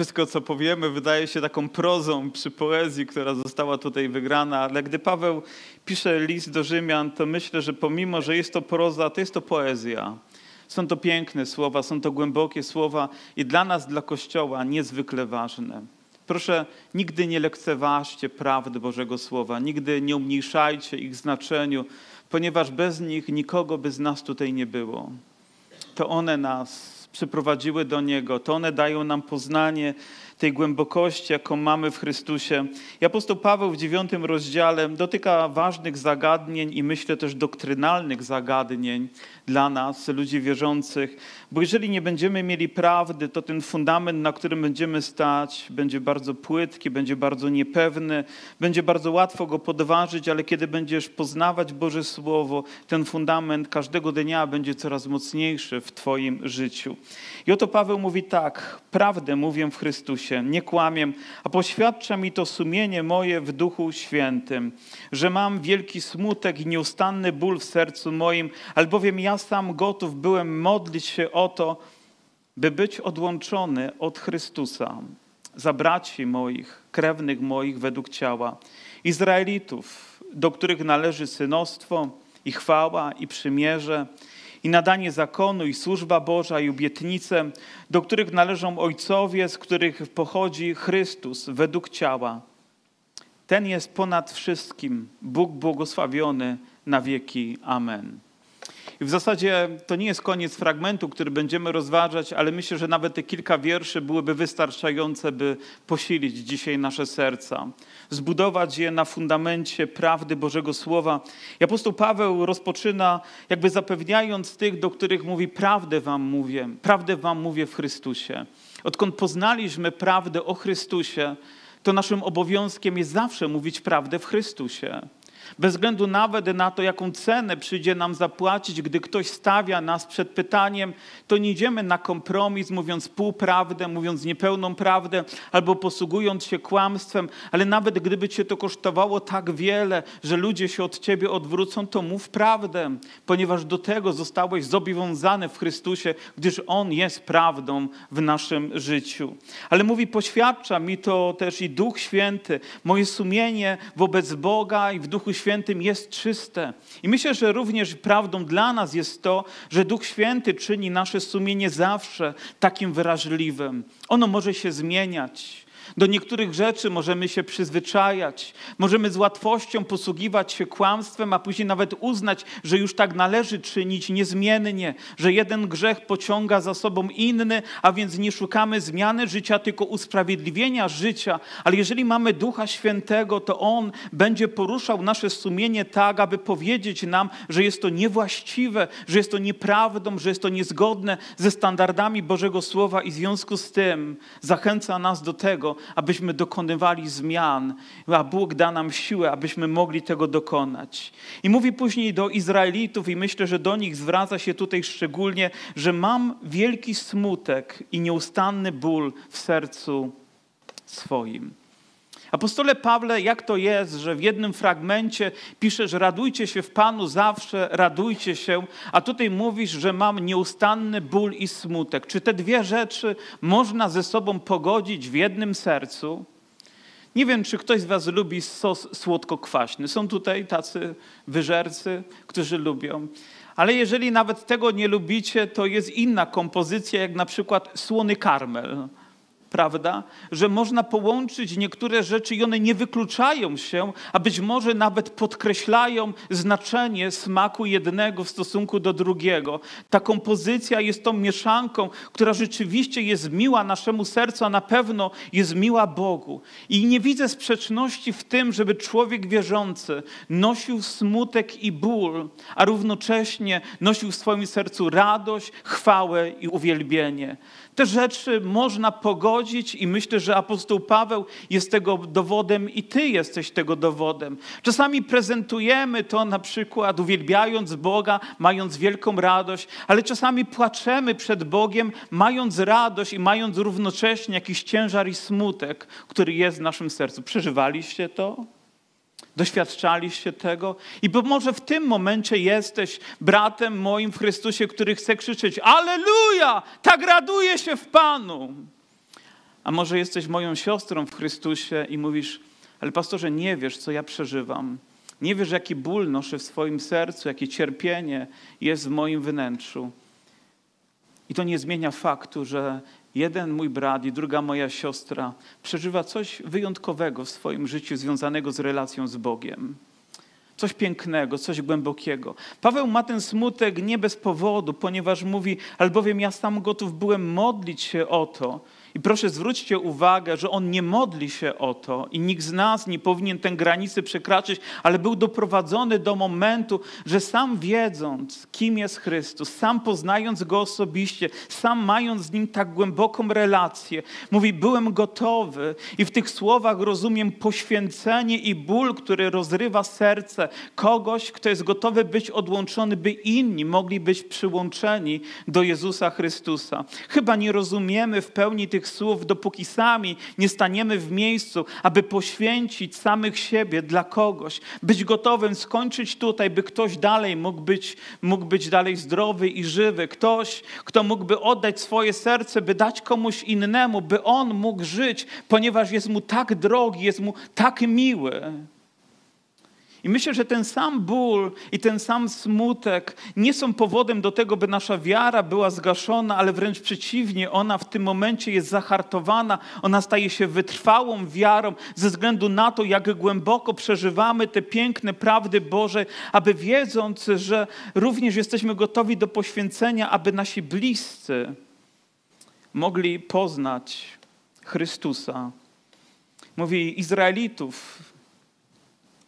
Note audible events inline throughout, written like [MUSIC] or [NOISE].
Wszystko, co powiemy, wydaje się taką prozą przy poezji, która została tutaj wygrana, ale gdy Paweł pisze list do Rzymian, to myślę, że pomimo, że jest to proza, to jest to poezja. Są to piękne słowa, są to głębokie słowa i dla nas, dla Kościoła, niezwykle ważne. Proszę, nigdy nie lekceważcie prawdy Bożego Słowa, nigdy nie umniejszajcie ich znaczeniu, ponieważ bez nich nikogo by z nas tutaj nie było. To one nas przyprowadziły do Niego, to one dają nam poznanie tej głębokości, jaką mamy w Chrystusie. I apostoł Paweł w dziewiątym rozdziale dotyka ważnych zagadnień i myślę też doktrynalnych zagadnień dla nas, ludzi wierzących, bo jeżeli nie będziemy mieli prawdy, to ten fundament, na którym będziemy stać, będzie bardzo płytki, będzie bardzo niepewny, będzie bardzo łatwo go podważyć, ale kiedy będziesz poznawać Boże Słowo, ten fundament każdego dnia będzie coraz mocniejszy w Twoim życiu. I oto Paweł mówi tak: Prawdę mówię w Chrystusie, nie kłamię, a poświadcza mi to sumienie moje w Duchu Świętym, że mam wielki smutek i nieustanny ból w sercu moim, albowiem ja sam gotów byłem modlić się o to, by być odłączony od Chrystusa, za braci moich, krewnych moich według ciała, Izraelitów, do których należy synostwo i chwała i przymierze, i nadanie zakonu, i służba Boża, i obietnice, do których należą ojcowie, z których pochodzi Chrystus według ciała. Ten jest ponad wszystkim, Bóg błogosławiony na wieki. Amen. I w zasadzie to nie jest koniec fragmentu, który będziemy rozważać, ale myślę, że nawet te kilka wierszy byłyby wystarczające, by posilić dzisiaj nasze serca, zbudować je na fundamencie prawdy Bożego Słowa. I apostoł Paweł rozpoczyna, jakby zapewniając tych, do których mówi: Prawdę wam mówię, prawdę wam mówię w Chrystusie. Odkąd poznaliśmy prawdę o Chrystusie, to naszym obowiązkiem jest zawsze mówić prawdę w Chrystusie. Bez względu nawet na to, jaką cenę przyjdzie nam zapłacić, gdy ktoś stawia nas przed pytaniem, to nie idziemy na kompromis, mówiąc półprawdę, mówiąc niepełną prawdę, albo posługując się kłamstwem, ale nawet gdyby cię to kosztowało tak wiele, że ludzie się od ciebie odwrócą, to mów prawdę, ponieważ do tego zostałeś zobowiązany w Chrystusie, gdyż On jest prawdą w naszym życiu. Ale mówi, poświadcza mi to też i Duch Święty, moje sumienie wobec Boga i w Duchu Świętym jest czyste. I myślę, że również prawdą dla nas jest to, że Duch Święty czyni nasze sumienie zawsze takim wyraźliwym. Ono może się zmieniać. Do niektórych rzeczy możemy się przyzwyczajać, możemy z łatwością posługiwać się kłamstwem, a później nawet uznać, że już tak należy czynić niezmiennie, że jeden grzech pociąga za sobą inny, a więc nie szukamy zmiany życia, tylko usprawiedliwienia życia. Ale jeżeli mamy Ducha Świętego, to On będzie poruszał nasze sumienie tak, aby powiedzieć nam, że jest to niewłaściwe, że jest to nieprawdą, że jest to niezgodne ze standardami Bożego Słowa i w związku z tym zachęca nas do tego, abyśmy dokonywali zmian, a Bóg da nam siłę, abyśmy mogli tego dokonać. I mówi później do Izraelitów, i myślę, że do nich zwraca się tutaj szczególnie, że mam wielki smutek i nieustanny ból w sercu swoim. Apostole Pawle, jak to jest, że w jednym fragmencie piszesz, radujcie się w Panu zawsze, radujcie się, a tutaj mówisz, że mam nieustanny ból i smutek. Czy te dwie rzeczy można ze sobą pogodzić w jednym sercu? Nie wiem, czy ktoś z Was lubi sos słodko-kwaśny. Są tutaj tacy wyżercy, którzy lubią. Ale jeżeli nawet tego nie lubicie, to jest inna kompozycja, jak na przykład słony karmel prawda? Że można połączyć niektóre rzeczy i one nie wykluczają się, a być może nawet podkreślają znaczenie smaku jednego w stosunku do drugiego. Ta kompozycja jest tą mieszanką, która rzeczywiście jest miła naszemu sercu, a na pewno jest miła Bogu. I nie widzę sprzeczności w tym, żeby człowiek wierzący nosił smutek i ból, a równocześnie nosił w swoim sercu radość, chwałę i uwielbienie. Te rzeczy można pogodzić i myślę, że apostoł Paweł jest tego dowodem i ty jesteś tego dowodem. Czasami prezentujemy to na przykład uwielbiając Boga, mając wielką radość, ale czasami płaczemy przed Bogiem, mając radość i mając równocześnie jakiś ciężar i smutek, który jest w naszym sercu. Przeżywaliście to? Doświadczaliście tego? I bo może w tym momencie jesteś bratem moim w Chrystusie, który chce krzyczeć: Aleluja! Tak raduje się w Panu. A może jesteś moją siostrą w Chrystusie i mówisz, ale pastorze, nie wiesz, co ja przeżywam. Nie wiesz, jaki ból noszę w swoim sercu, jakie cierpienie jest w moim wnętrzu. I to nie zmienia faktu, że jeden mój brat i druga moja siostra przeżywa coś wyjątkowego w swoim życiu związanego z relacją z Bogiem. Coś pięknego, coś głębokiego. Paweł ma ten smutek nie bez powodu, ponieważ mówi, albowiem ja sam gotów byłem modlić się o to, i proszę zwróćcie uwagę, że on nie modli się o to i nikt z nas nie powinien tę granicę przekraczać, ale był doprowadzony do momentu, że sam wiedząc, kim jest Chrystus, sam poznając go osobiście, sam mając z nim tak głęboką relację, mówi: Byłem gotowy, i w tych słowach rozumiem poświęcenie i ból, który rozrywa serce kogoś, kto jest gotowy być odłączony, by inni mogli być przyłączeni do Jezusa Chrystusa. Chyba nie rozumiemy w pełni tych słów, dopóki sami nie staniemy w miejscu, aby poświęcić samych siebie dla kogoś, być gotowym skończyć tutaj, by ktoś dalej mógł być, mógł być dalej zdrowy i żywy, ktoś, kto mógłby oddać swoje serce, by dać komuś innemu, by on mógł żyć, ponieważ jest mu tak drogi, jest mu tak miły. I myślę, że ten sam ból i ten sam smutek nie są powodem do tego, by nasza wiara była zgaszona, ale wręcz przeciwnie, ona w tym momencie jest zahartowana, ona staje się wytrwałą wiarą ze względu na to, jak głęboko przeżywamy te piękne prawdy Boże, aby wiedząc, że również jesteśmy gotowi do poświęcenia, aby nasi bliscy mogli poznać Chrystusa. Mówi Izraelitów,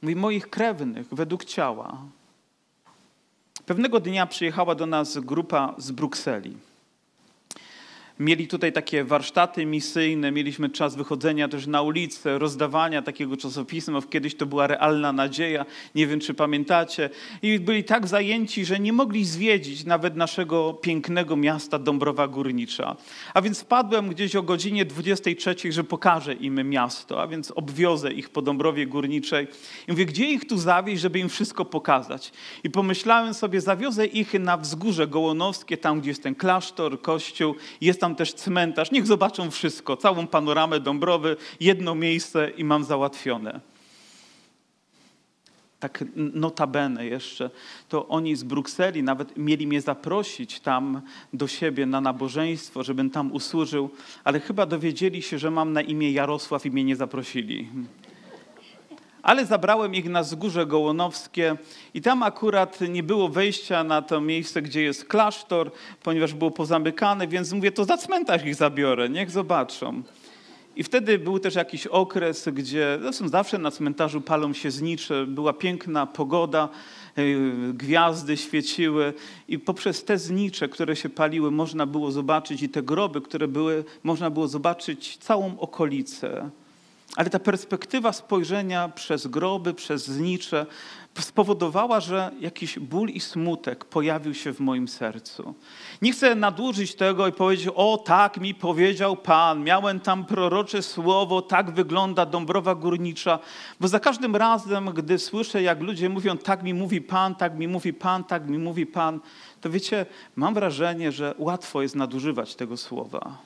mówi moich krewnych według ciała. Pewnego dnia przyjechała do nas grupa z Brukseli. Mieli tutaj takie warsztaty misyjne, mieliśmy czas wychodzenia też na ulicę, rozdawania takiego czasopisma. Kiedyś to była realna nadzieja, nie wiem czy pamiętacie. I byli tak zajęci, że nie mogli zwiedzić nawet naszego pięknego miasta Dąbrowa Górnicza. A więc wpadłem gdzieś o godzinie 23, że pokażę im miasto, a więc obwiozę ich po Dąbrowie Górniczej. I mówię, gdzie ich tu zawieźć, żeby im wszystko pokazać. I pomyślałem sobie, zawiozę ich na wzgórze Gołonowskie, tam gdzie jest ten klasztor, kościół, jest tam też cmentarz. Niech zobaczą wszystko, całą panoramę Dąbrowy, jedno miejsce i mam załatwione. Tak notabene jeszcze, to oni z Brukseli nawet mieli mnie zaprosić tam do siebie na nabożeństwo, żebym tam usłużył, ale chyba dowiedzieli się, że mam na imię Jarosław i mnie nie zaprosili ale zabrałem ich na Wzgórze Gołonowskie i tam akurat nie było wejścia na to miejsce, gdzie jest klasztor, ponieważ było pozamykane, więc mówię, to za cmentarz ich zabiorę, niech zobaczą. I wtedy był też jakiś okres, gdzie zresztą zawsze na cmentarzu palą się znicze, była piękna pogoda, y, gwiazdy świeciły i poprzez te znicze, które się paliły, można było zobaczyć i te groby, które były, można było zobaczyć całą okolicę. Ale ta perspektywa spojrzenia przez groby, przez znicze spowodowała, że jakiś ból i smutek pojawił się w moim sercu. Nie chcę nadużyć tego i powiedzieć, o tak mi powiedział Pan, miałem tam prorocze słowo, tak wygląda Dąbrowa Górnicza, bo za każdym razem, gdy słyszę, jak ludzie mówią, tak mi mówi Pan, tak mi mówi Pan, tak mi mówi Pan, to wiecie, mam wrażenie, że łatwo jest nadużywać tego słowa.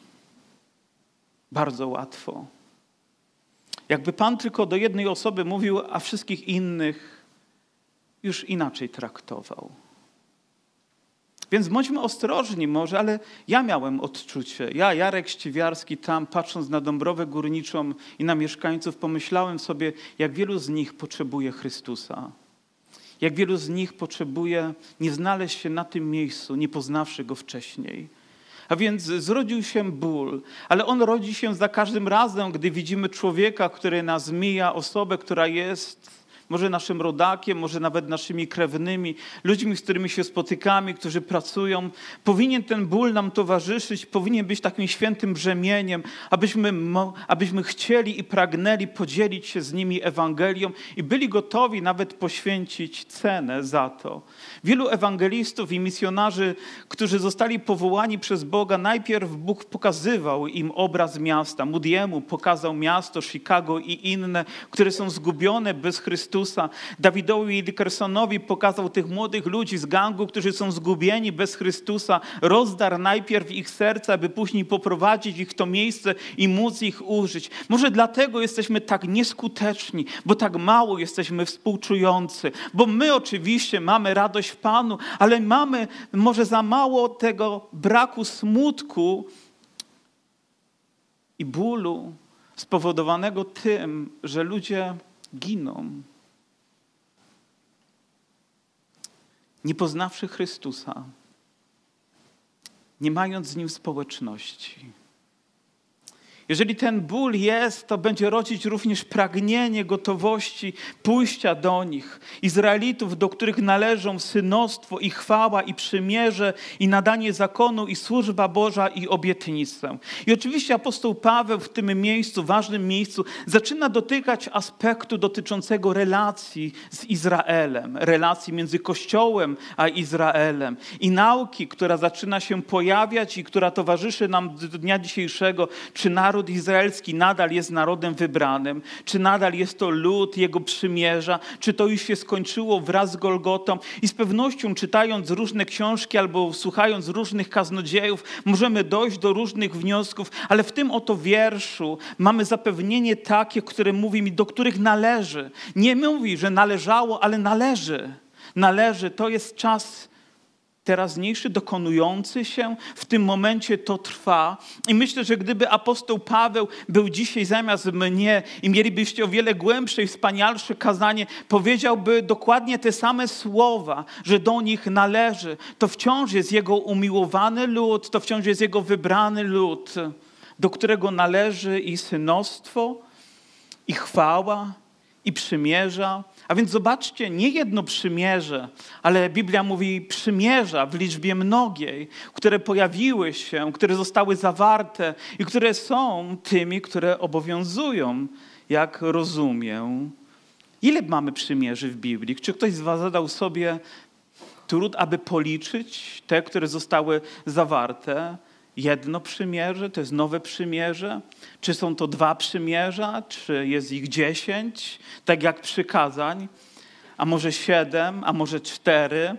Bardzo łatwo. Jakby Pan tylko do jednej osoby mówił, a wszystkich innych już inaczej traktował. Więc bądźmy ostrożni może, ale ja miałem odczucie. Ja, Jarek Ściwiarski, tam patrząc na Dąbrowę Górniczą i na mieszkańców, pomyślałem sobie, jak wielu z nich potrzebuje Chrystusa. Jak wielu z nich potrzebuje nie znaleźć się na tym miejscu, nie poznawszy Go wcześniej. A więc zrodził się ból, ale on rodzi się za każdym razem, gdy widzimy człowieka, który nas mija, osobę, która jest może naszym rodakiem, może nawet naszymi krewnymi, ludźmi, z którymi się spotykamy, którzy pracują. Powinien ten ból nam towarzyszyć, powinien być takim świętym brzemieniem, abyśmy, abyśmy chcieli i pragnęli podzielić się z nimi Ewangelią i byli gotowi nawet poświęcić cenę za to. Wielu ewangelistów i misjonarzy, którzy zostali powołani przez Boga, najpierw Bóg pokazywał im obraz miasta. Moody'emu pokazał miasto, Chicago i inne, które są zgubione bez Chrystusa Chrystusa. Dawidowi Dickersonowi pokazał tych młodych ludzi z gangu, którzy są zgubieni bez Chrystusa. Rozdarł najpierw ich serca, aby później poprowadzić ich w to miejsce i móc ich użyć. Może dlatego jesteśmy tak nieskuteczni, bo tak mało jesteśmy współczujący, bo my oczywiście mamy radość w Panu, ale mamy może za mało tego braku smutku i bólu spowodowanego tym, że ludzie giną. Nie poznawszy Chrystusa, nie mając z Nim społeczności. Jeżeli ten ból jest, to będzie rodzić również pragnienie gotowości pójścia do nich. Izraelitów, do których należą synostwo i chwała i przymierze i nadanie zakonu i służba Boża i obietnicę. I oczywiście apostoł Paweł w tym miejscu, ważnym miejscu, zaczyna dotykać aspektu dotyczącego relacji z Izraelem, relacji między Kościołem a Izraelem i nauki, która zaczyna się pojawiać i która towarzyszy nam do dnia dzisiejszego, czy naród naród izraelski nadal jest narodem wybranym, czy nadal jest to lud Jego przymierza, czy to już się skończyło wraz z Golgotą. I z pewnością czytając różne książki albo słuchając różnych kaznodziejów, możemy dojść do różnych wniosków, ale w tym oto wierszu mamy zapewnienie takie, które mówi mi, do których należy. Nie mówi, że należało, ale należy. Należy. To jest czas teraźniejszy, dokonujący się. W tym momencie to trwa. I myślę, że gdyby apostoł Paweł był dzisiaj zamiast mnie i mielibyście o wiele głębsze i wspanialsze kazanie, powiedziałby dokładnie te same słowa, że do nich należy. To wciąż jest jego umiłowany lud, to wciąż jest jego wybrany lud, do którego należy i synostwo, i chwała, i przymierza, a więc zobaczcie, nie jedno przymierze, ale Biblia mówi przymierza w liczbie mnogiej, które pojawiły się, które zostały zawarte i które są tymi, które obowiązują, jak rozumiem. Ile mamy przymierzy w Biblii? Czy ktoś z Was zadał sobie trud, aby policzyć te, które zostały zawarte? Jedno przymierze, to jest nowe przymierze? Czy są to dwa przymierza, czy jest ich dziesięć, tak jak przykazań? A może siedem, a może cztery?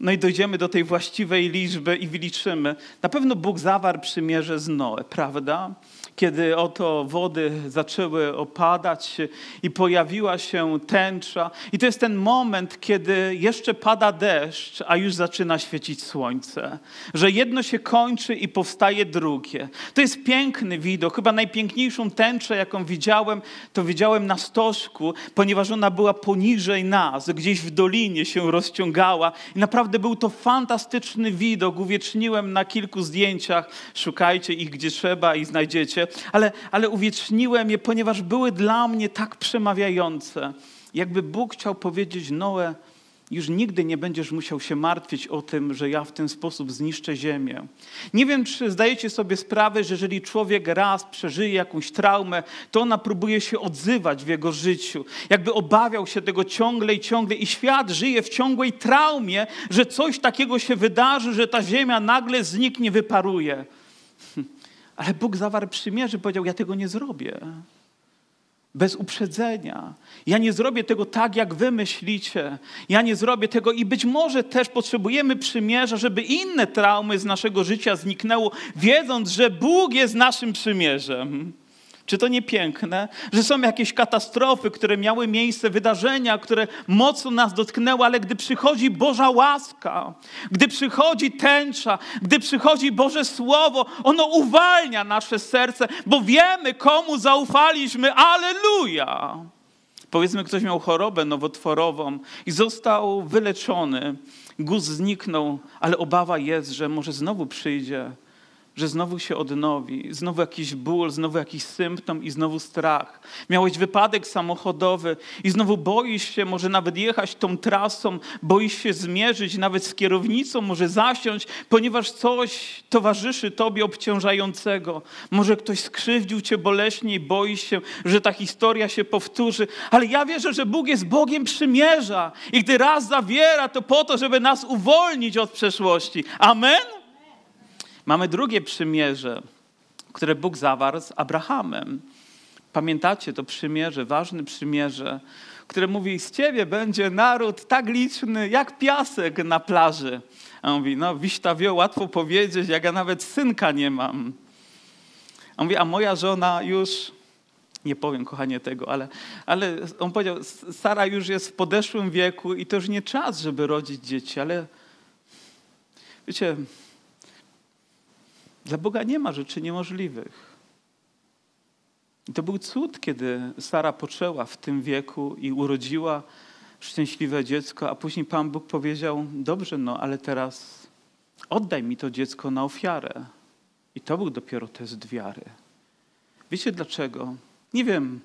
No i dojdziemy do tej właściwej liczby i wyliczymy. Na pewno Bóg zawarł przymierze z Noe, prawda? Kiedy oto wody zaczęły opadać i pojawiła się tęcza. I to jest ten moment, kiedy jeszcze pada deszcz, a już zaczyna świecić słońce. Że jedno się kończy i powstaje drugie. To jest piękny widok. Chyba najpiękniejszą tęczę, jaką widziałem, to widziałem na stożku, ponieważ ona była poniżej nas, gdzieś w dolinie się rozciągała. I naprawdę był to fantastyczny widok. Uwieczniłem na kilku zdjęciach. Szukajcie ich, gdzie trzeba i znajdziecie ale, ale uwieczniłem je, ponieważ były dla mnie tak przemawiające. Jakby Bóg chciał powiedzieć, Noe, już nigdy nie będziesz musiał się martwić o tym, że ja w ten sposób zniszczę ziemię. Nie wiem, czy zdajecie sobie sprawę, że jeżeli człowiek raz przeżyje jakąś traumę, to ona próbuje się odzywać w jego życiu. Jakby obawiał się tego ciągle i ciągle i świat żyje w ciągłej traumie, że coś takiego się wydarzy, że ta ziemia nagle zniknie, wyparuje. Ale Bóg zawarł przymierze, powiedział: Ja tego nie zrobię. Bez uprzedzenia. Ja nie zrobię tego tak, jak wy myślicie. Ja nie zrobię tego i być może też potrzebujemy przymierza, żeby inne traumy z naszego życia zniknęło, wiedząc, że Bóg jest naszym przymierzem. Czy to nie piękne, że są jakieś katastrofy, które miały miejsce, wydarzenia, które mocno nas dotknęły, ale gdy przychodzi Boża łaska, gdy przychodzi tęcza, gdy przychodzi Boże Słowo, ono uwalnia nasze serce, bo wiemy, komu zaufaliśmy. Aleluja! Powiedzmy, ktoś miał chorobę nowotworową i został wyleczony, guz zniknął, ale obawa jest, że może znowu przyjdzie że znowu się odnowi, znowu jakiś ból, znowu jakiś symptom i znowu strach. Miałeś wypadek samochodowy i znowu boisz się może nawet jechać tą trasą, boisz się zmierzyć, nawet z kierownicą może zasiąść, ponieważ coś towarzyszy tobie obciążającego. Może ktoś skrzywdził cię boleśnie i boisz się, że ta historia się powtórzy. Ale ja wierzę, że Bóg jest Bogiem przymierza i gdy raz zawiera, to po to, żeby nas uwolnić od przeszłości. Amen? Mamy drugie przymierze, które Bóg zawarł z Abrahamem. Pamiętacie to przymierze, ważne przymierze, które mówi, z ciebie będzie naród tak liczny jak piasek na plaży. A on mówi, no Wiśtawio, łatwo powiedzieć, jak ja nawet synka nie mam. A on mówi, a moja żona już, nie powiem kochanie tego, ale, ale on powiedział, Sara już jest w podeszłym wieku i to już nie czas, żeby rodzić dzieci, ale wiecie, dla Boga nie ma rzeczy niemożliwych. I to był cud, kiedy Sara poczęła w tym wieku i urodziła szczęśliwe dziecko, a później Pan Bóg powiedział: Dobrze, no ale teraz oddaj mi to dziecko na ofiarę. I to był dopiero test wiary. Wiecie dlaczego? Nie wiem,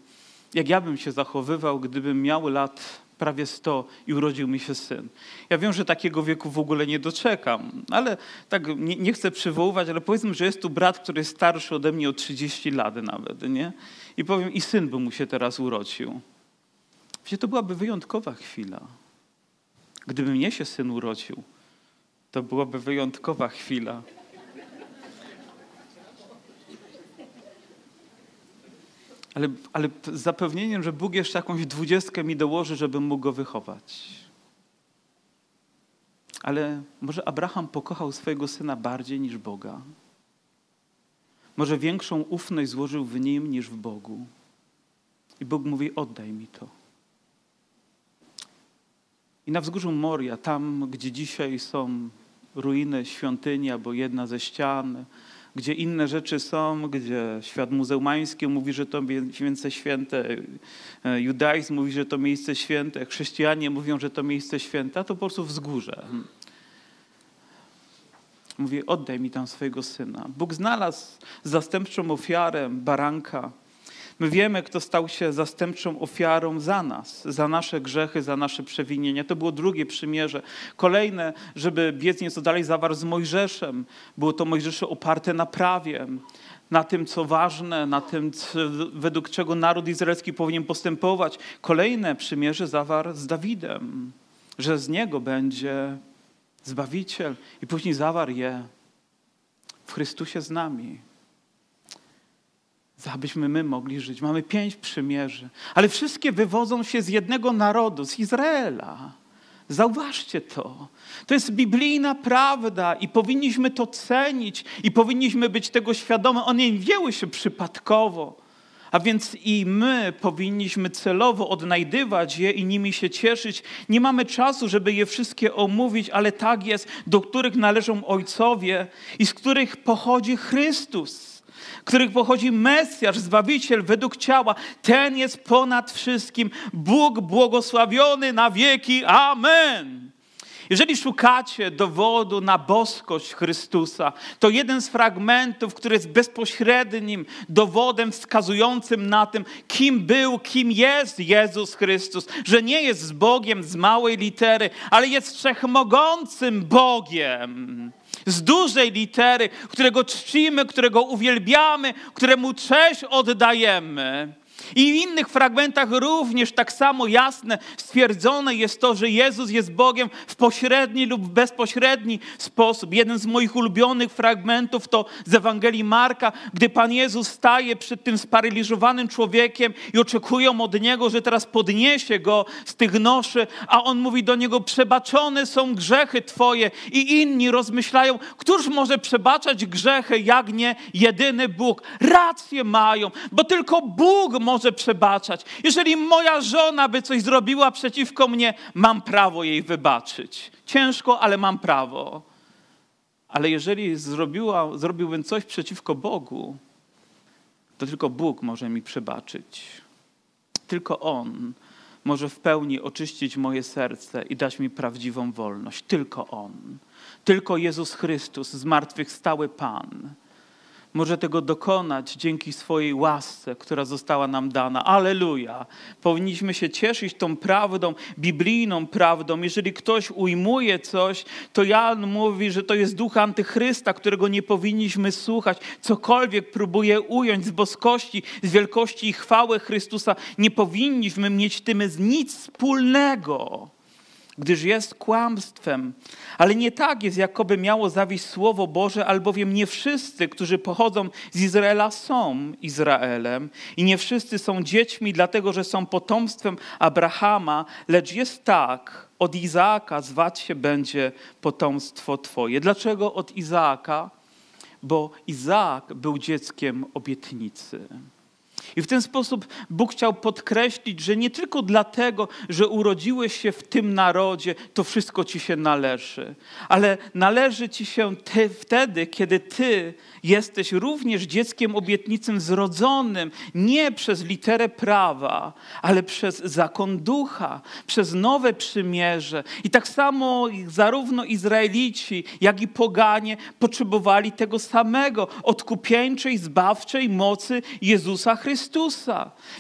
jak ja bym się zachowywał, gdybym miał lat prawie 100 i urodził mi się syn. Ja wiem, że takiego wieku w ogóle nie doczekam, ale tak nie, nie, chcę przywoływać, ale powiedzmy, że jest tu brat, który jest starszy ode mnie o 30 lat nawet, nie? I powiem, i syn by mu się teraz urodził. Wiecie, to byłaby wyjątkowa chwila. Gdyby mnie się syn urodził, to byłaby wyjątkowa chwila. Ale, ale z zapewnieniem, że Bóg jeszcze jakąś dwudziestkę mi dołoży, żebym mógł go wychować. Ale może Abraham pokochał swojego syna bardziej niż Boga. Może większą ufność złożył w nim niż w Bogu. I Bóg mówi: Oddaj mi to. I na wzgórzu Moria, tam gdzie dzisiaj są ruiny świątyni albo jedna ze ścian, gdzie inne rzeczy są, gdzie świat muzułmański mówi, że to miejsce święte, e, judaizm mówi, że to miejsce święte, chrześcijanie mówią, że to miejsce święte, a to po prostu wzgórze. Mówi, oddaj mi tam swojego syna. Bóg znalazł zastępczą ofiarę baranka, My wiemy, kto stał się zastępczą ofiarą za nas, za nasze grzechy, za nasze przewinienia. To było drugie przymierze. Kolejne, żeby biec nieco dalej zawarł z Mojżeszem. Było to Mojżesze oparte na prawie, na tym, co ważne, na tym, według czego naród izraelski powinien postępować. Kolejne przymierze zawarł z Dawidem, że z niego będzie Zbawiciel. I później zawarł je w Chrystusie z nami abyśmy my mogli żyć. Mamy pięć przymierzy, ale wszystkie wywodzą się z jednego narodu, z Izraela. Zauważcie to. To jest biblijna prawda i powinniśmy to cenić i powinniśmy być tego świadomi. One nie wzięły się przypadkowo. A więc i my powinniśmy celowo odnajdywać je i nimi się cieszyć. Nie mamy czasu, żeby je wszystkie omówić, ale tak jest, do których należą ojcowie i z których pochodzi Chrystus których pochodzi Mesjasz, Zbawiciel według ciała. Ten jest ponad wszystkim. Bóg błogosławiony na wieki. Amen. Jeżeli szukacie dowodu na boskość Chrystusa, to jeden z fragmentów, który jest bezpośrednim dowodem wskazującym na tym, kim był, kim jest Jezus Chrystus, że nie jest z Bogiem z małej litery, ale jest wszechmogącym Bogiem z dużej litery, którego czcimy, którego uwielbiamy, któremu cześć oddajemy. I w innych fragmentach również tak samo jasne stwierdzone jest to, że Jezus jest Bogiem w pośredni lub bezpośredni sposób. Jeden z moich ulubionych fragmentów to z Ewangelii Marka, gdy Pan Jezus staje przed tym sparyliżowanym człowiekiem i oczekują od Niego, że teraz podniesie go z tych noszy, a On mówi do Niego, przebaczone są grzechy Twoje. I inni rozmyślają, któż może przebaczać grzechy, jak nie jedyny Bóg. Rację mają, bo tylko Bóg może przebaczać. Jeżeli moja żona by coś zrobiła przeciwko mnie, mam prawo jej wybaczyć. Ciężko, ale mam prawo. Ale jeżeli zrobiła, zrobiłbym coś przeciwko Bogu, to tylko Bóg może mi przebaczyć. Tylko On może w pełni oczyścić moje serce i dać mi prawdziwą wolność. Tylko On. Tylko Jezus Chrystus, zmartwychwstały Pan może tego dokonać dzięki swojej łasce, która została nam dana. Aleluja. Powinniśmy się cieszyć tą prawdą, biblijną prawdą. Jeżeli ktoś ujmuje coś, to Jan mówi, że to jest duch antychrysta, którego nie powinniśmy słuchać. Cokolwiek próbuje ująć z boskości, z wielkości i chwały Chrystusa, nie powinniśmy mieć tym nic wspólnego. Gdyż jest kłamstwem. Ale nie tak jest, jakoby miało zawieść Słowo Boże, albowiem nie wszyscy, którzy pochodzą z Izraela, są Izraelem i nie wszyscy są dziećmi, dlatego że są potomstwem Abrahama, lecz jest tak, od Izaaka zwać się będzie potomstwo Twoje. Dlaczego od Izaaka? Bo Izaak był dzieckiem obietnicy. I w ten sposób Bóg chciał podkreślić, że nie tylko dlatego, że urodziłeś się w tym narodzie, to wszystko ci się należy, ale należy ci się ty wtedy, kiedy ty jesteś również dzieckiem obietnicą zrodzonym nie przez literę prawa, ale przez zakon ducha, przez nowe przymierze. I tak samo zarówno Izraelici, jak i poganie potrzebowali tego samego odkupieńczej, zbawczej mocy Jezusa Chrystusa.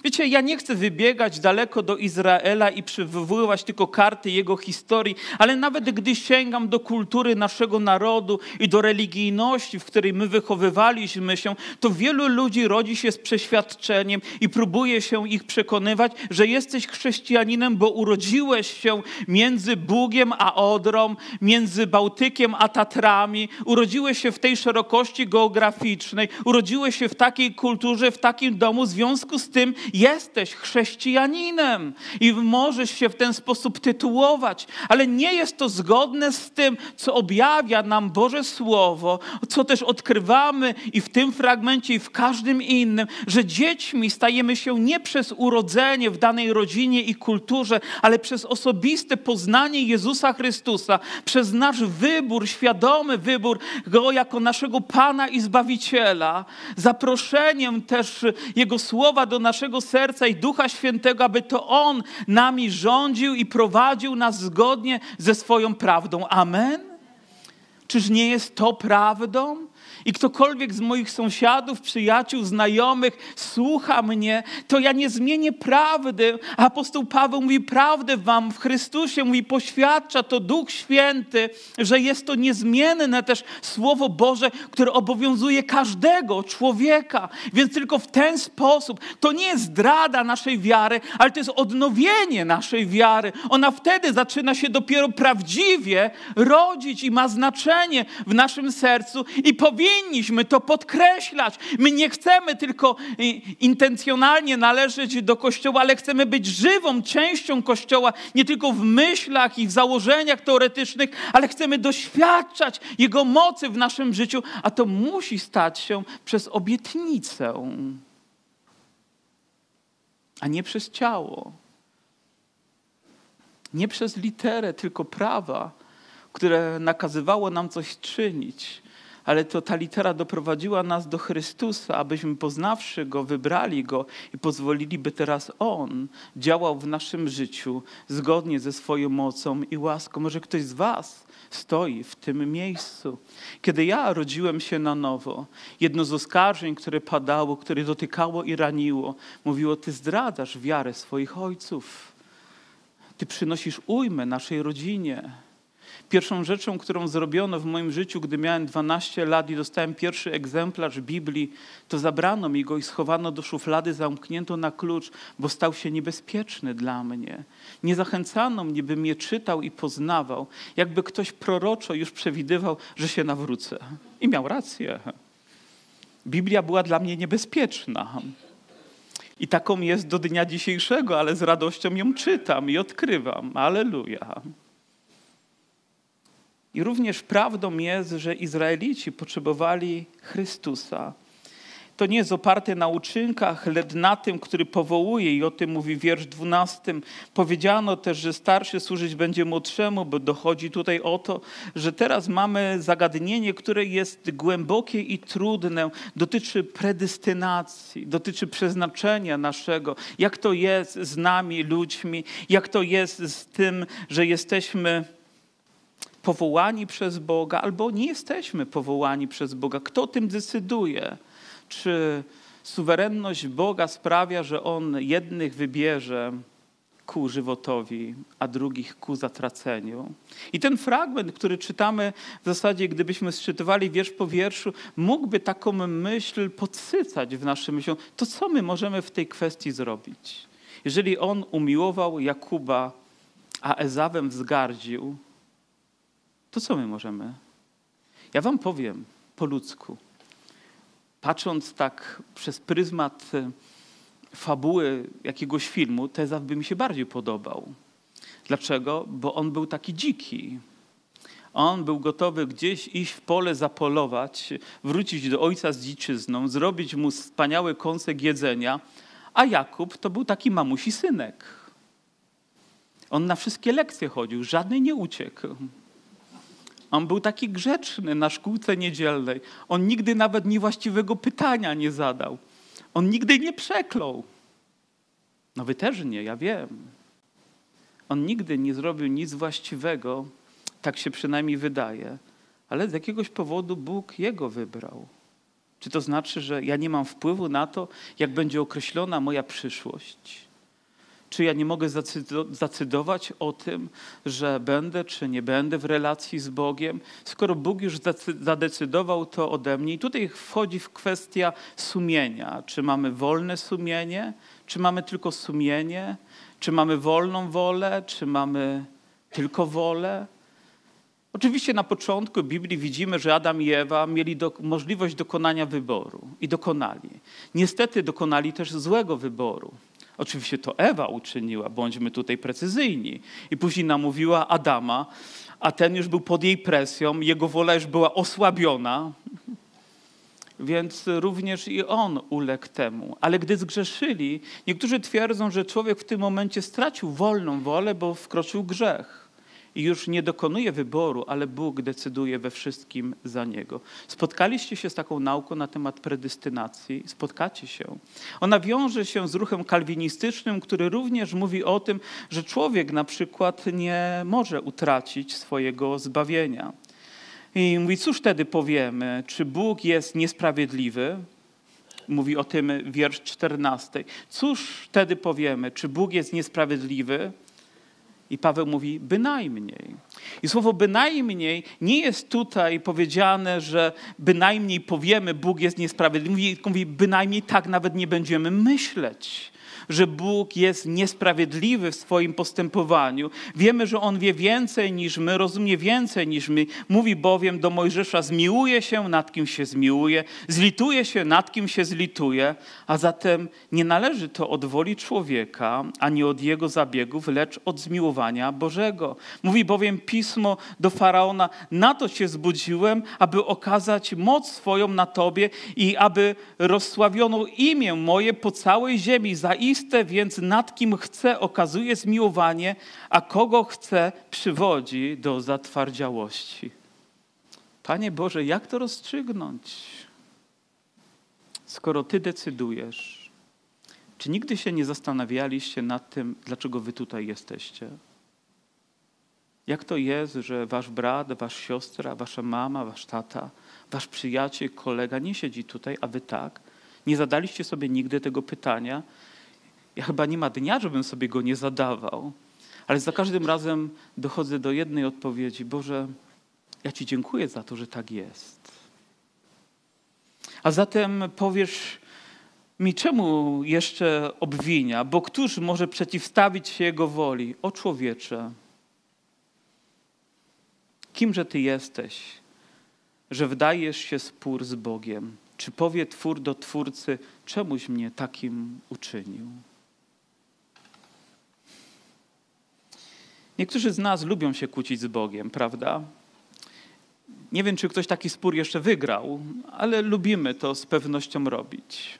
Wiecie, ja nie chcę wybiegać daleko do Izraela i przywoływać tylko karty jego historii, ale nawet gdy sięgam do kultury naszego narodu i do religijności, w której my wychowywaliśmy się, to wielu ludzi rodzi się z przeświadczeniem i próbuje się ich przekonywać, że jesteś chrześcijaninem, bo urodziłeś się między Bugiem a Odrą, między Bałtykiem a Tatrami, urodziłeś się w tej szerokości geograficznej, urodziłeś się w takiej kulturze, w takim domu, w związku z tym jesteś chrześcijaninem i możesz się w ten sposób tytułować, ale nie jest to zgodne z tym, co objawia nam Boże Słowo, co też odkrywamy i w tym fragmencie, i w każdym innym, że dziećmi stajemy się nie przez urodzenie w danej rodzinie i kulturze, ale przez osobiste poznanie Jezusa Chrystusa, przez nasz wybór, świadomy wybór Go jako naszego Pana i Zbawiciela, zaproszeniem też Jego słowa do naszego serca i Ducha Świętego, aby to On nami rządził i prowadził nas zgodnie ze swoją prawdą. Amen? Czyż nie jest to prawdą? I ktokolwiek z moich sąsiadów, przyjaciół, znajomych słucha mnie, to ja nie zmienię prawdy. Apostoł Paweł mówi prawdę wam w Chrystusie, mówi poświadcza to Duch Święty, że jest to niezmienne też Słowo Boże, które obowiązuje każdego człowieka. Więc tylko w ten sposób, to nie jest zdrada naszej wiary, ale to jest odnowienie naszej wiary. Ona wtedy zaczyna się dopiero prawdziwie rodzić i ma znaczenie w naszym sercu i powinien powinniśmy to podkreślać. My nie chcemy tylko intencjonalnie należeć do Kościoła, ale chcemy być żywą częścią Kościoła, nie tylko w myślach i w założeniach teoretycznych, ale chcemy doświadczać Jego mocy w naszym życiu, a to musi stać się przez obietnicę, a nie przez ciało. Nie przez literę, tylko prawa, które nakazywało nam coś czynić ale to ta litera doprowadziła nas do Chrystusa, abyśmy poznawszy Go, wybrali Go i pozwolili, by teraz On działał w naszym życiu zgodnie ze swoją mocą i łaską. Może ktoś z Was stoi w tym miejscu. Kiedy ja rodziłem się na nowo, jedno z oskarżeń, które padało, które dotykało i raniło, mówiło: Ty zdradzasz wiarę swoich ojców. Ty przynosisz ujmę naszej rodzinie. Pierwszą rzeczą, którą zrobiono w moim życiu, gdy miałem 12 lat i dostałem pierwszy egzemplarz Biblii, to zabrano mi go i schowano do szuflady, zamknięto na klucz, bo stał się niebezpieczny dla mnie. Nie zachęcano mnie, bym je czytał i poznawał, jakby ktoś proroczo już przewidywał, że się nawrócę. I miał rację. Biblia była dla mnie niebezpieczna. I taką jest do dnia dzisiejszego, ale z radością ją czytam i odkrywam. Aleluja. I również prawdą jest, że Izraelici potrzebowali Chrystusa. To nie jest oparte na uczynkach, lecz na tym, który powołuje i o tym mówi wiersz 12. Powiedziano też, że starszy służyć będzie młodszemu, bo dochodzi tutaj o to, że teraz mamy zagadnienie, które jest głębokie i trudne, dotyczy predestynacji, dotyczy przeznaczenia naszego, jak to jest z nami, ludźmi, jak to jest z tym, że jesteśmy powołani przez Boga, albo nie jesteśmy powołani przez Boga. Kto tym decyduje? Czy suwerenność Boga sprawia, że On jednych wybierze ku żywotowi, a drugich ku zatraceniu. I ten fragment, który czytamy w zasadzie, gdybyśmy sczytywali wiersz po wierszu, mógłby taką myśl podsycać w naszym myśleniu. To co my możemy w tej kwestii zrobić? Jeżeli on umiłował Jakuba, a Ezawem wzgardził, to co my możemy? Ja wam powiem po ludzku. Patrząc tak przez pryzmat e, fabuły jakiegoś filmu, Tezaw by mi się bardziej podobał. Dlaczego? Bo on był taki dziki. On był gotowy gdzieś iść w pole zapolować, wrócić do ojca z dziczyzną, zrobić mu wspaniały kąsek jedzenia, a Jakub to był taki mamusi synek. On na wszystkie lekcje chodził, żadnej nie uciekł. On był taki grzeczny na szkółce niedzielnej. On nigdy nawet niewłaściwego pytania nie zadał. On nigdy nie przeklął. No wy też nie, ja wiem. On nigdy nie zrobił nic właściwego, tak się przynajmniej wydaje, ale z jakiegoś powodu Bóg jego wybrał. Czy to znaczy, że ja nie mam wpływu na to, jak będzie określona moja przyszłość? Czy ja nie mogę zacydować o tym, że będę czy nie będę w relacji z Bogiem, skoro Bóg już zadecydował to ode mnie? I tutaj wchodzi w kwestia sumienia. Czy mamy wolne sumienie, czy mamy tylko sumienie, czy mamy wolną wolę, czy mamy tylko wolę? Oczywiście na początku Biblii widzimy, że Adam i Ewa mieli do, możliwość dokonania wyboru i dokonali. Niestety dokonali też złego wyboru. Oczywiście to Ewa uczyniła, bądźmy tutaj precyzyjni. I później namówiła Adama, a ten już był pod jej presją, jego wola już była osłabiona, więc również i on uległ temu. Ale gdy zgrzeszyli, niektórzy twierdzą, że człowiek w tym momencie stracił wolną wolę, bo wkroczył grzech i już nie dokonuje wyboru, ale Bóg decyduje we wszystkim za niego. Spotkaliście się z taką nauką na temat predystynacji? Spotkacie się. Ona wiąże się z ruchem kalwinistycznym, który również mówi o tym, że człowiek na przykład nie może utracić swojego zbawienia. I mówi, cóż wtedy powiemy? Czy Bóg jest niesprawiedliwy? Mówi o tym wiersz 14. Cóż wtedy powiemy? Czy Bóg jest niesprawiedliwy? I Paweł mówi bynajmniej. I słowo bynajmniej nie jest tutaj powiedziane, że bynajmniej powiemy, Bóg jest niesprawiedliwy. Mówi, mówi bynajmniej tak nawet nie będziemy myśleć że Bóg jest niesprawiedliwy w swoim postępowaniu. Wiemy, że On wie więcej niż my, rozumie więcej niż my. Mówi bowiem do Mojżesza: zmiłuje się nad kim się zmiłuje, zlituje się nad kim się zlituje, a zatem nie należy to od woli człowieka, ani od jego zabiegów, lecz od zmiłowania Bożego. Mówi bowiem pismo do faraona: Na to się zbudziłem, aby okazać moc swoją na tobie i aby rozsławiono imię moje po całej ziemi. Zaiste oczywiste, więc nad kim chce okazuje zmiłowanie, a kogo chce przywodzi do zatwardziałości. Panie Boże, jak to rozstrzygnąć? Skoro Ty decydujesz, czy nigdy się nie zastanawialiście nad tym, dlaczego Wy tutaj jesteście? Jak to jest, że Wasz brat, Wasza siostra, Wasza mama, Wasz tata, Wasz przyjaciel, kolega nie siedzi tutaj, a Wy tak? Nie zadaliście sobie nigdy tego pytania, ja chyba nie ma dnia, żebym sobie go nie zadawał, ale za każdym razem dochodzę do jednej odpowiedzi: Boże, ja Ci dziękuję za to, że tak jest. A zatem powiesz mi, czemu jeszcze obwinia? Bo któż może przeciwstawić się Jego woli? O człowiecze, kimże Ty jesteś, że wdajesz się spór z Bogiem? Czy powie twór do twórcy, czemuś mnie takim uczynił? Niektórzy z nas lubią się kłócić z Bogiem, prawda? Nie wiem, czy ktoś taki spór jeszcze wygrał, ale lubimy to z pewnością robić.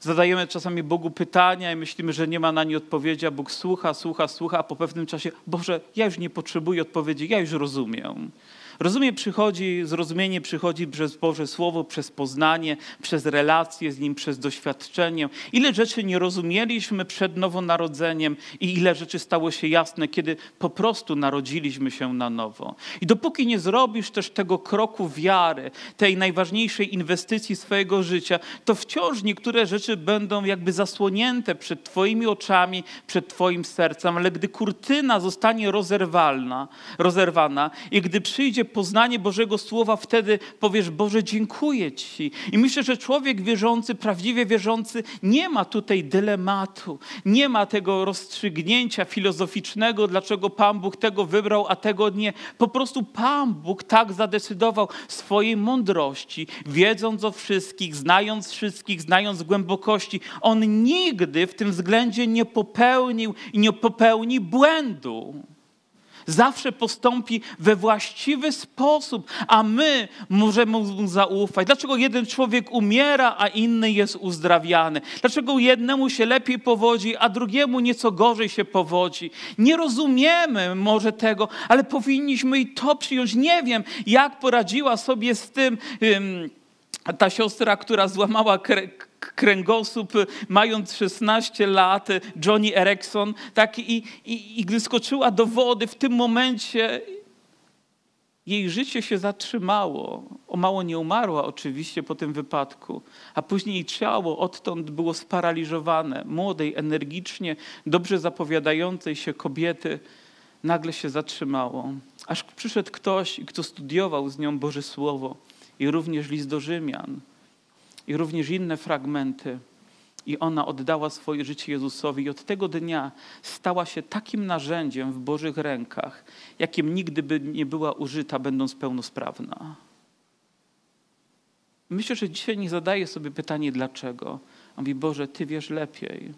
Zadajemy czasami Bogu pytania i myślimy, że nie ma na nie odpowiedzi, a Bóg słucha, słucha, słucha, a po pewnym czasie, Boże, ja już nie potrzebuję odpowiedzi, ja już rozumiem. Rozumie przychodzi, zrozumienie przychodzi przez Boże Słowo, przez poznanie, przez relacje z Nim, przez doświadczenie. Ile rzeczy nie rozumieliśmy przed nowonarodzeniem i ile rzeczy stało się jasne, kiedy po prostu narodziliśmy się na nowo. I dopóki nie zrobisz też tego kroku wiary, tej najważniejszej inwestycji swojego życia, to wciąż niektóre rzeczy będą jakby zasłonięte przed Twoimi oczami, przed Twoim sercem, ale gdy kurtyna zostanie rozerwalna, rozerwana i gdy przyjdzie poznanie Bożego Słowa, wtedy powiesz, Boże, dziękuję Ci. I myślę, że człowiek wierzący, prawdziwie wierzący, nie ma tutaj dylematu, nie ma tego rozstrzygnięcia filozoficznego, dlaczego Pan Bóg tego wybrał, a tego nie. Po prostu Pan Bóg tak zadecydował swojej mądrości, wiedząc o wszystkich, znając wszystkich, znając głębokości. On nigdy w tym względzie nie popełnił i nie popełni błędu zawsze postąpi we właściwy sposób, a my możemy mu zaufać. Dlaczego jeden człowiek umiera, a inny jest uzdrawiany? Dlaczego jednemu się lepiej powodzi, a drugiemu nieco gorzej się powodzi? Nie rozumiemy może tego, ale powinniśmy i to przyjąć. Nie wiem, jak poradziła sobie z tym. ta siostra, która złamała kręgosłup, mając 16 lat, Johnny Erickson, tak, i, i, i gdy skoczyła do wody, w tym momencie jej życie się zatrzymało. O mało nie umarła oczywiście po tym wypadku, a później ciało odtąd było sparaliżowane. Młodej, energicznie, dobrze zapowiadającej się kobiety nagle się zatrzymało. Aż przyszedł ktoś, kto studiował z nią Boże Słowo i również list do Rzymian i również inne fragmenty. I ona oddała swoje życie Jezusowi, i od tego dnia stała się takim narzędziem w Bożych rękach, jakim nigdy by nie była użyta, będąc pełnosprawna. Myślę, że dzisiaj nie zadaje sobie pytanie, dlaczego. On mówi, Boże, Ty wiesz lepiej.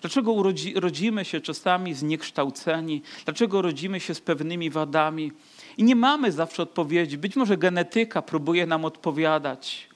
Dlaczego urodzi, rodzimy się czasami zniekształceni? Dlaczego rodzimy się z pewnymi wadami? I nie mamy zawsze odpowiedzi. Być może genetyka próbuje nam odpowiadać.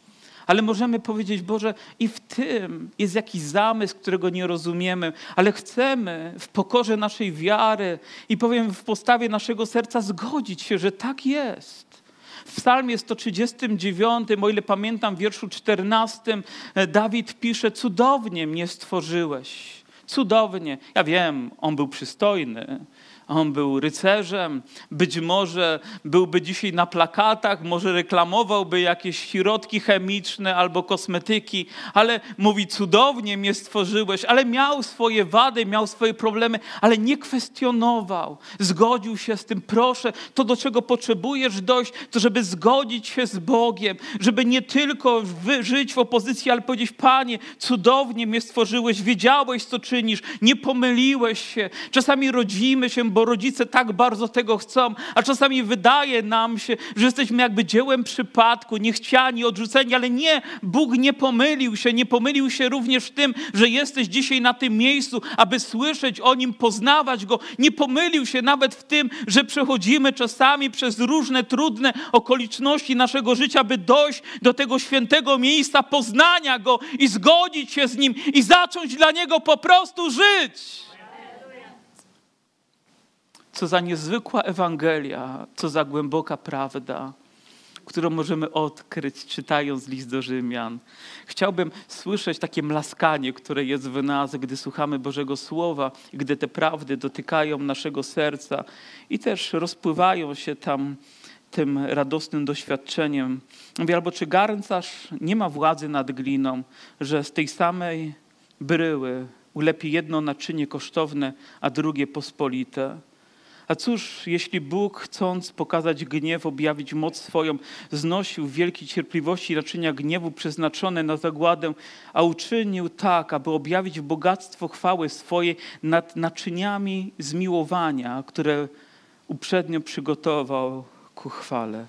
Ale możemy powiedzieć, Boże, i w tym jest jakiś zamysł, którego nie rozumiemy, ale chcemy w pokorze naszej wiary i powiem w postawie naszego serca zgodzić się, że tak jest. W psalmie 139, o ile pamiętam, w wierszu 14, Dawid pisze, cudownie mnie stworzyłeś. Cudownie. Ja wiem, on był przystojny, on był rycerzem, być może byłby dzisiaj na plakatach, może reklamowałby jakieś środki chemiczne albo kosmetyki, ale mówi: Cudownie mnie stworzyłeś, ale miał swoje wady, miał swoje problemy, ale nie kwestionował. Zgodził się z tym. Proszę, to do czego potrzebujesz dojść, to żeby zgodzić się z Bogiem, żeby nie tylko żyć w opozycji, ale powiedzieć: Panie, cudownie mnie stworzyłeś, wiedziałeś, co czynisz, nie pomyliłeś się. Czasami rodzimy się, bo rodzice tak bardzo tego chcą, a czasami wydaje nam się, że jesteśmy jakby dziełem przypadku, niechciani, odrzuceni, ale nie, Bóg nie pomylił się, nie pomylił się również w tym, że jesteś dzisiaj na tym miejscu, aby słyszeć o Nim, poznawać Go. Nie pomylił się nawet w tym, że przechodzimy czasami przez różne trudne okoliczności naszego życia, by dojść do tego świętego miejsca poznania Go i zgodzić się z Nim i zacząć dla Niego po prostu żyć. Co za niezwykła Ewangelia, co za głęboka prawda, którą możemy odkryć, czytając list do Rzymian. Chciałbym słyszeć takie mlaskanie, które jest w nas, gdy słuchamy Bożego Słowa, gdy te prawdy dotykają naszego serca i też rozpływają się tam tym radosnym doświadczeniem. Mówię, albo czy garncarz nie ma władzy nad gliną, że z tej samej bryły ulepi jedno naczynie kosztowne, a drugie pospolite. A cóż, jeśli Bóg, chcąc pokazać gniew, objawić moc swoją, znosił wielkiej cierpliwości naczynia gniewu przeznaczone na zagładę, a uczynił tak, aby objawić bogactwo chwały swojej nad naczyniami zmiłowania, które uprzednio przygotował ku chwale.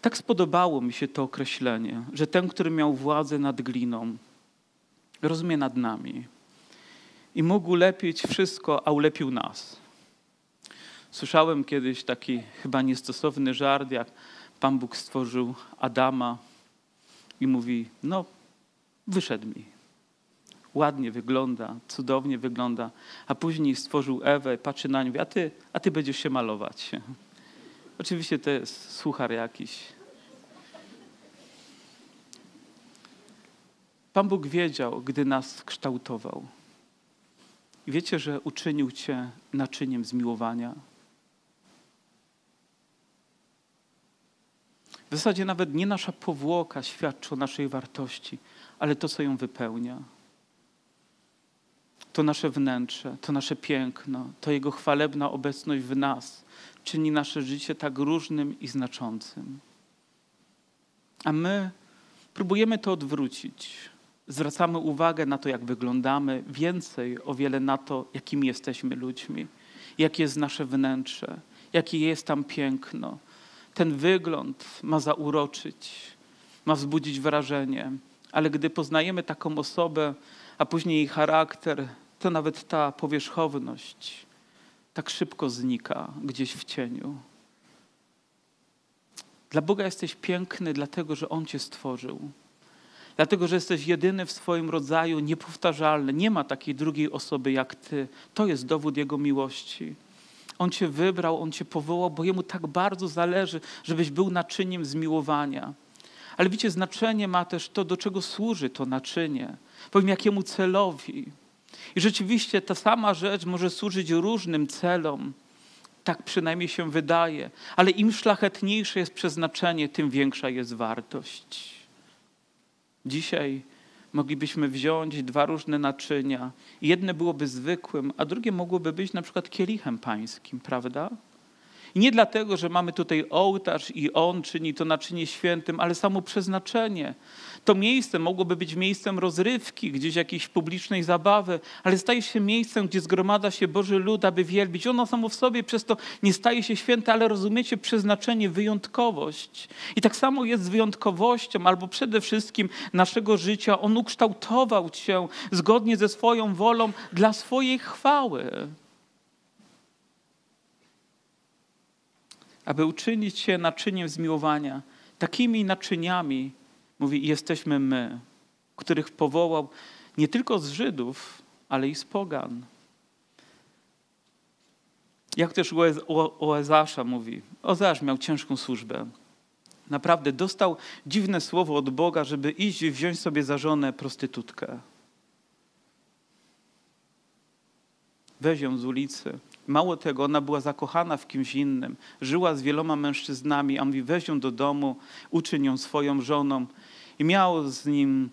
Tak spodobało mi się to określenie, że ten, który miał władzę nad gliną, rozumie nad nami i mógł ulepić wszystko, a ulepił nas. Słyszałem kiedyś taki chyba niestosowny żart, jak Pan Bóg stworzył Adama i mówi: No, wyszedł mi. Ładnie wygląda, cudownie wygląda. A później stworzył Ewę, patrzy na nią, a ty, a ty będziesz się malować. [LAUGHS] Oczywiście to jest suchar jakiś. Pan Bóg wiedział, gdy nas kształtował. Wiecie, że uczynił cię naczyniem zmiłowania. W zasadzie nawet nie nasza powłoka świadczy o naszej wartości, ale to, co ją wypełnia. to nasze wnętrze, to nasze piękno, to Jego chwalebna obecność w nas czyni nasze życie tak różnym i znaczącym. A my próbujemy to odwrócić. Zwracamy uwagę na to, jak wyglądamy, więcej o wiele na to, jakimi jesteśmy ludźmi, jakie jest nasze wnętrze, jakie jest tam piękno. Ten wygląd ma zauroczyć, ma wzbudzić wrażenie, ale gdy poznajemy taką osobę, a później jej charakter, to nawet ta powierzchowność tak szybko znika gdzieś w cieniu. Dla Boga jesteś piękny, dlatego że On cię stworzył. Dlatego, że jesteś jedyny w swoim rodzaju, niepowtarzalny. Nie ma takiej drugiej osoby jak Ty. To jest dowód Jego miłości. On Cię wybrał, On Cię powołał, bo Jemu tak bardzo zależy, żebyś był naczyniem zmiłowania. Ale widzicie, znaczenie ma też to, do czego służy to naczynie. Powiem, jakiemu celowi. I rzeczywiście ta sama rzecz może służyć różnym celom. Tak przynajmniej się wydaje. Ale im szlachetniejsze jest przeznaczenie, tym większa jest wartość. Dzisiaj moglibyśmy wziąć dwa różne naczynia. Jedne byłoby zwykłym, a drugie mogłoby być na przykład kielichem pańskim, prawda? I nie dlatego, że mamy tutaj ołtarz i on czyni to naczynie świętym, ale samo przeznaczenie. To miejsce mogłoby być miejscem rozrywki, gdzieś jakiejś publicznej zabawy, ale staje się miejscem, gdzie zgromadza się Boży lud, aby wielbić. Ono samo w sobie przez to nie staje się święte, ale rozumiecie przeznaczenie, wyjątkowość. I tak samo jest z wyjątkowością, albo przede wszystkim naszego życia. On ukształtował cię zgodnie ze swoją wolą dla swojej chwały. aby uczynić się naczyniem zmiłowania. Takimi naczyniami, mówi, jesteśmy my, których powołał nie tylko z Żydów, ale i z pogan. Jak też o Ezasza mówi, Ozasz miał ciężką służbę. Naprawdę dostał dziwne słowo od Boga, żeby iść i wziąć sobie za żonę prostytutkę. Weź ją z ulicy. Mało tego, ona była zakochana w kimś innym, żyła z wieloma mężczyznami, a mówi, weź ją do domu, uczyń ją swoją żoną. I miał z nim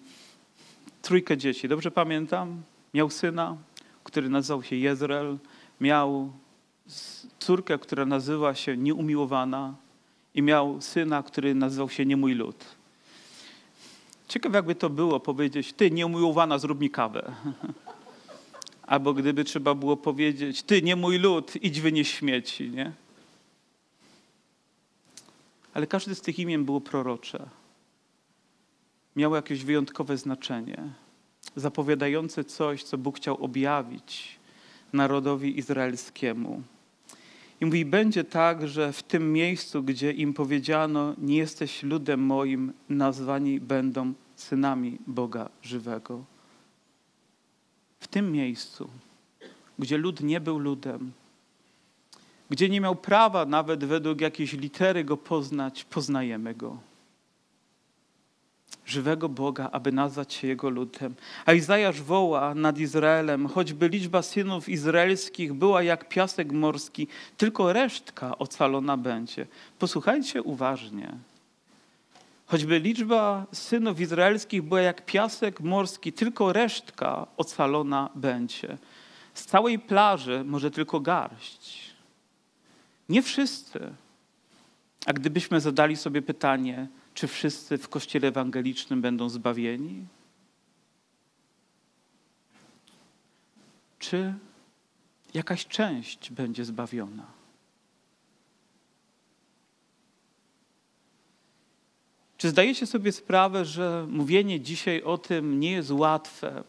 trójkę dzieci, dobrze pamiętam? Miał syna, który nazywał się Jezreel, miał córkę, która nazywa się Nieumiłowana i miał syna, który nazywał się Nie mój lud. Ciekawe jakby to było powiedzieć, ty nieumiłowana, zrób mi kawę. [LAUGHS] Albo gdyby trzeba było powiedzieć, ty nie mój lud, idź wynieś śmieci, nie? Ale każdy z tych imion było prorocze. Miało jakieś wyjątkowe znaczenie, zapowiadające coś, co Bóg chciał objawić narodowi izraelskiemu. I mówi, będzie tak, że w tym miejscu, gdzie im powiedziano, nie jesteś ludem moim, nazwani będą synami Boga żywego w tym miejscu, gdzie lud nie był ludem, gdzie nie miał prawa nawet według jakiejś litery go poznać, poznajemy go. Żywego Boga, aby nazwać się Jego ludem. A Izajasz woła nad Izraelem, choćby liczba synów izraelskich była jak piasek morski, tylko resztka ocalona będzie. Posłuchajcie uważnie. Choćby liczba synów izraelskich była jak piasek morski, tylko resztka ocalona będzie. Z całej plaży może tylko garść. Nie wszyscy. A gdybyśmy zadali sobie pytanie, czy wszyscy w kościele ewangelicznym będą zbawieni? Czy jakaś część będzie zbawiona? Czy zdajecie sobie sprawę, że mówienie dzisiaj o tym nie jest łatwe?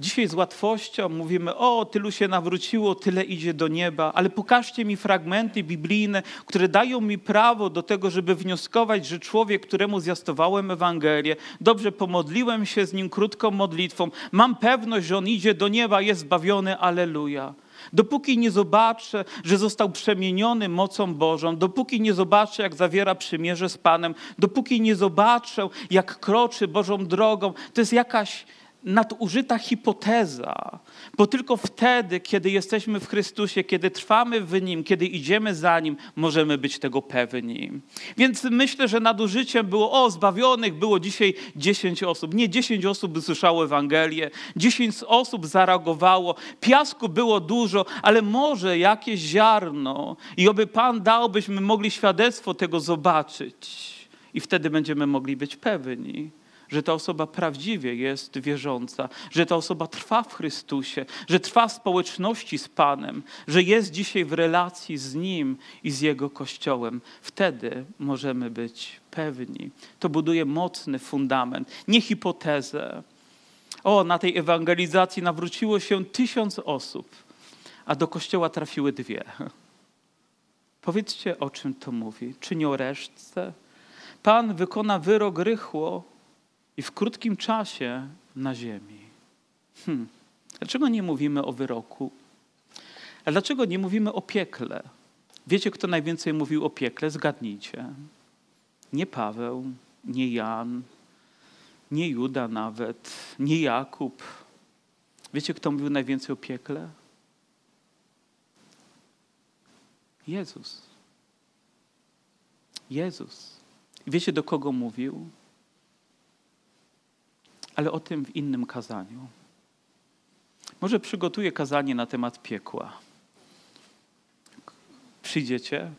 Dzisiaj z łatwością mówimy, o, tylu się nawróciło, tyle idzie do nieba, ale pokażcie mi fragmenty biblijne, które dają mi prawo do tego, żeby wnioskować, że człowiek, któremu zjastowałem Ewangelię, dobrze pomodliłem się z nim krótką modlitwą, mam pewność, że on idzie do nieba, jest zbawiony, aleluja. Dopóki nie zobaczę, że został przemieniony mocą Bożą, dopóki nie zobaczę, jak zawiera przymierze z Panem, dopóki nie zobaczę, jak kroczy Bożą drogą, to jest jakaś nadużyta hipoteza, bo tylko wtedy, kiedy jesteśmy w Chrystusie, kiedy trwamy w Nim, kiedy idziemy za Nim, możemy być tego pewni. Więc myślę, że nadużyciem było, o, zbawionych było dzisiaj 10 osób. Nie 10 osób usłyszało Ewangelię, 10 osób zareagowało, piasku było dużo, ale może jakieś ziarno i oby Pan dał, byśmy mogli świadectwo tego zobaczyć i wtedy będziemy mogli być pewni że ta osoba prawdziwie jest wierząca, że ta osoba trwa w Chrystusie, że trwa w społeczności z Panem, że jest dzisiaj w relacji z Nim i z Jego Kościołem. Wtedy możemy być pewni. To buduje mocny fundament, nie hipotezę. O, na tej ewangelizacji nawróciło się tysiąc osób, a do kościoła trafiły dwie. [LAUGHS] Powiedzcie, o czym to mówi. Czy nie o resztce? Pan wykona wyrok rychło, i w krótkim czasie na ziemi. Hmm. Dlaczego nie mówimy o wyroku? A dlaczego nie mówimy o piekle? Wiecie, kto najwięcej mówił o piekle? Zgadnijcie. Nie Paweł, nie Jan, nie Juda nawet, nie Jakub. Wiecie, kto mówił najwięcej o piekle? Jezus. Jezus. Wiecie, do kogo mówił? Ale o tym w innym kazaniu. Może przygotuję kazanie na temat piekła. Przyjdziecie?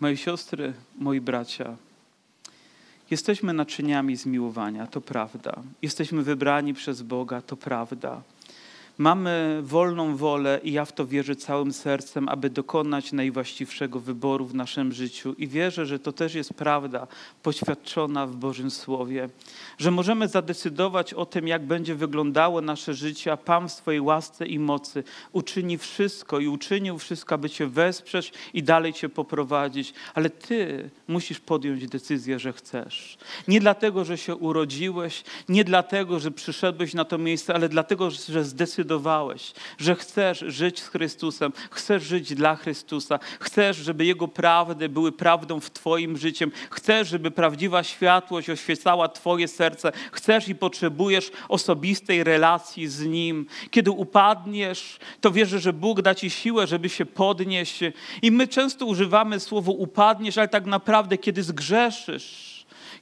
Moje siostry, moi bracia, jesteśmy naczyniami zmiłowania, to prawda. Jesteśmy wybrani przez Boga, to prawda. Mamy wolną wolę i ja w to wierzę całym sercem, aby dokonać najwłaściwszego wyboru w naszym życiu. I wierzę, że to też jest prawda poświadczona w Bożym Słowie, że możemy zadecydować o tym, jak będzie wyglądało nasze życie, a Pan w swojej łasce i mocy uczyni wszystko i uczynił wszystko, aby Cię wesprzeć i dalej Cię poprowadzić. Ale Ty musisz podjąć decyzję, że chcesz. Nie dlatego, że się urodziłeś, nie dlatego, że przyszedłeś na to miejsce, ale dlatego, że zdecydowałeś, zdecydowałeś, że chcesz żyć z Chrystusem, chcesz żyć dla Chrystusa, chcesz, żeby Jego prawdy były prawdą w Twoim życiem, chcesz, żeby prawdziwa światłość oświecała Twoje serce, chcesz i potrzebujesz osobistej relacji z Nim. Kiedy upadniesz, to wierzę, że Bóg da Ci siłę, żeby się podnieść. I my często używamy słowo upadniesz, ale tak naprawdę, kiedy zgrzeszysz,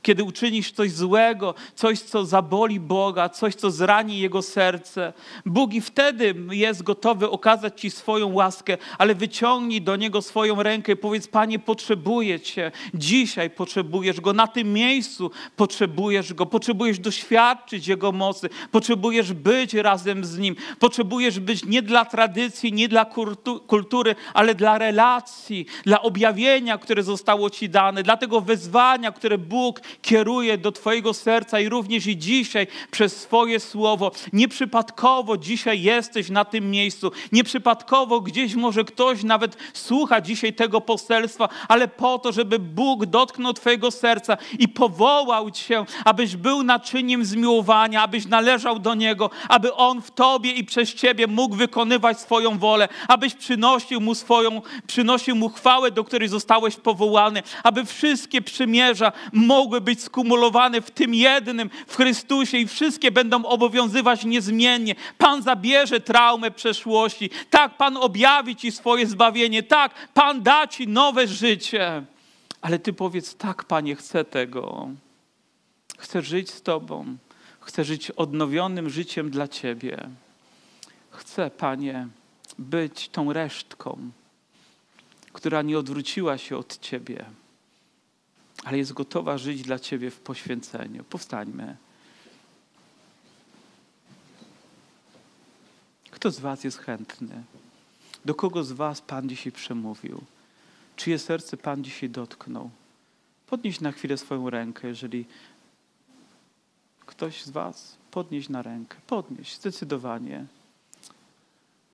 kiedy uczynisz coś złego, coś, co zaboli Boga, coś, co zrani Jego serce. Bóg i wtedy jest gotowy okazać Ci swoją łaskę, ale wyciągnij do Niego swoją rękę i powiedz, Panie, potrzebuję Cię. Dzisiaj potrzebujesz Go, na tym miejscu potrzebujesz Go, potrzebujesz doświadczyć Jego mocy, potrzebujesz być razem z Nim, potrzebujesz być nie dla tradycji, nie dla kultury, ale dla relacji, dla objawienia, które zostało Ci dane, dla tego wezwania, które Bóg kieruje do Twojego serca i również i dzisiaj przez swoje słowo. Nieprzypadkowo dzisiaj jesteś na tym miejscu. Nieprzypadkowo gdzieś może ktoś nawet słucha dzisiaj tego poselstwa, ale po to, żeby Bóg dotknął Twojego serca i powołał Cię, abyś był naczyniem zmiłowania, abyś należał do Niego, aby On w Tobie i przez Ciebie mógł wykonywać swoją wolę, abyś przynosił Mu swoją, przynosił Mu chwałę, do której zostałeś powołany, aby wszystkie przymierza mogły być skumulowane w tym jednym, w Chrystusie i wszystkie będą obowiązywać niezmiennie. Pan zabierze traumę przeszłości. Tak, Pan objawi Ci swoje zbawienie. Tak, Pan da Ci nowe życie. Ale Ty powiedz, tak, Panie, chcę tego. Chcę żyć z Tobą. Chcę żyć odnowionym życiem dla Ciebie. Chcę, Panie, być tą resztką, która nie odwróciła się od Ciebie ale jest gotowa żyć dla Ciebie w poświęceniu. Powstańmy. Kto z Was jest chętny? Do kogo z Was Pan dzisiaj przemówił? Czyje serce Pan dzisiaj dotknął? Podnieś na chwilę swoją rękę, jeżeli ktoś z Was podnieś na rękę. Podnieś, zdecydowanie.